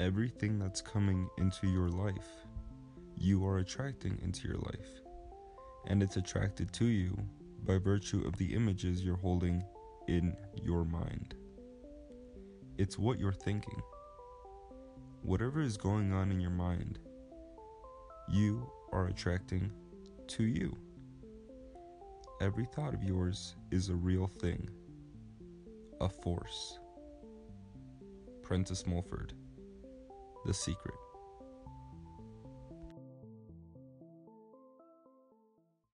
everything that's coming into your life, you are attracting into your life. And it's attracted to you by virtue of the images you're holding in your mind. It's what you're thinking. Whatever is going on in your mind, you are attracting to you. Every thought of yours is a real thing, a force. Prentice Mulford, The Secret.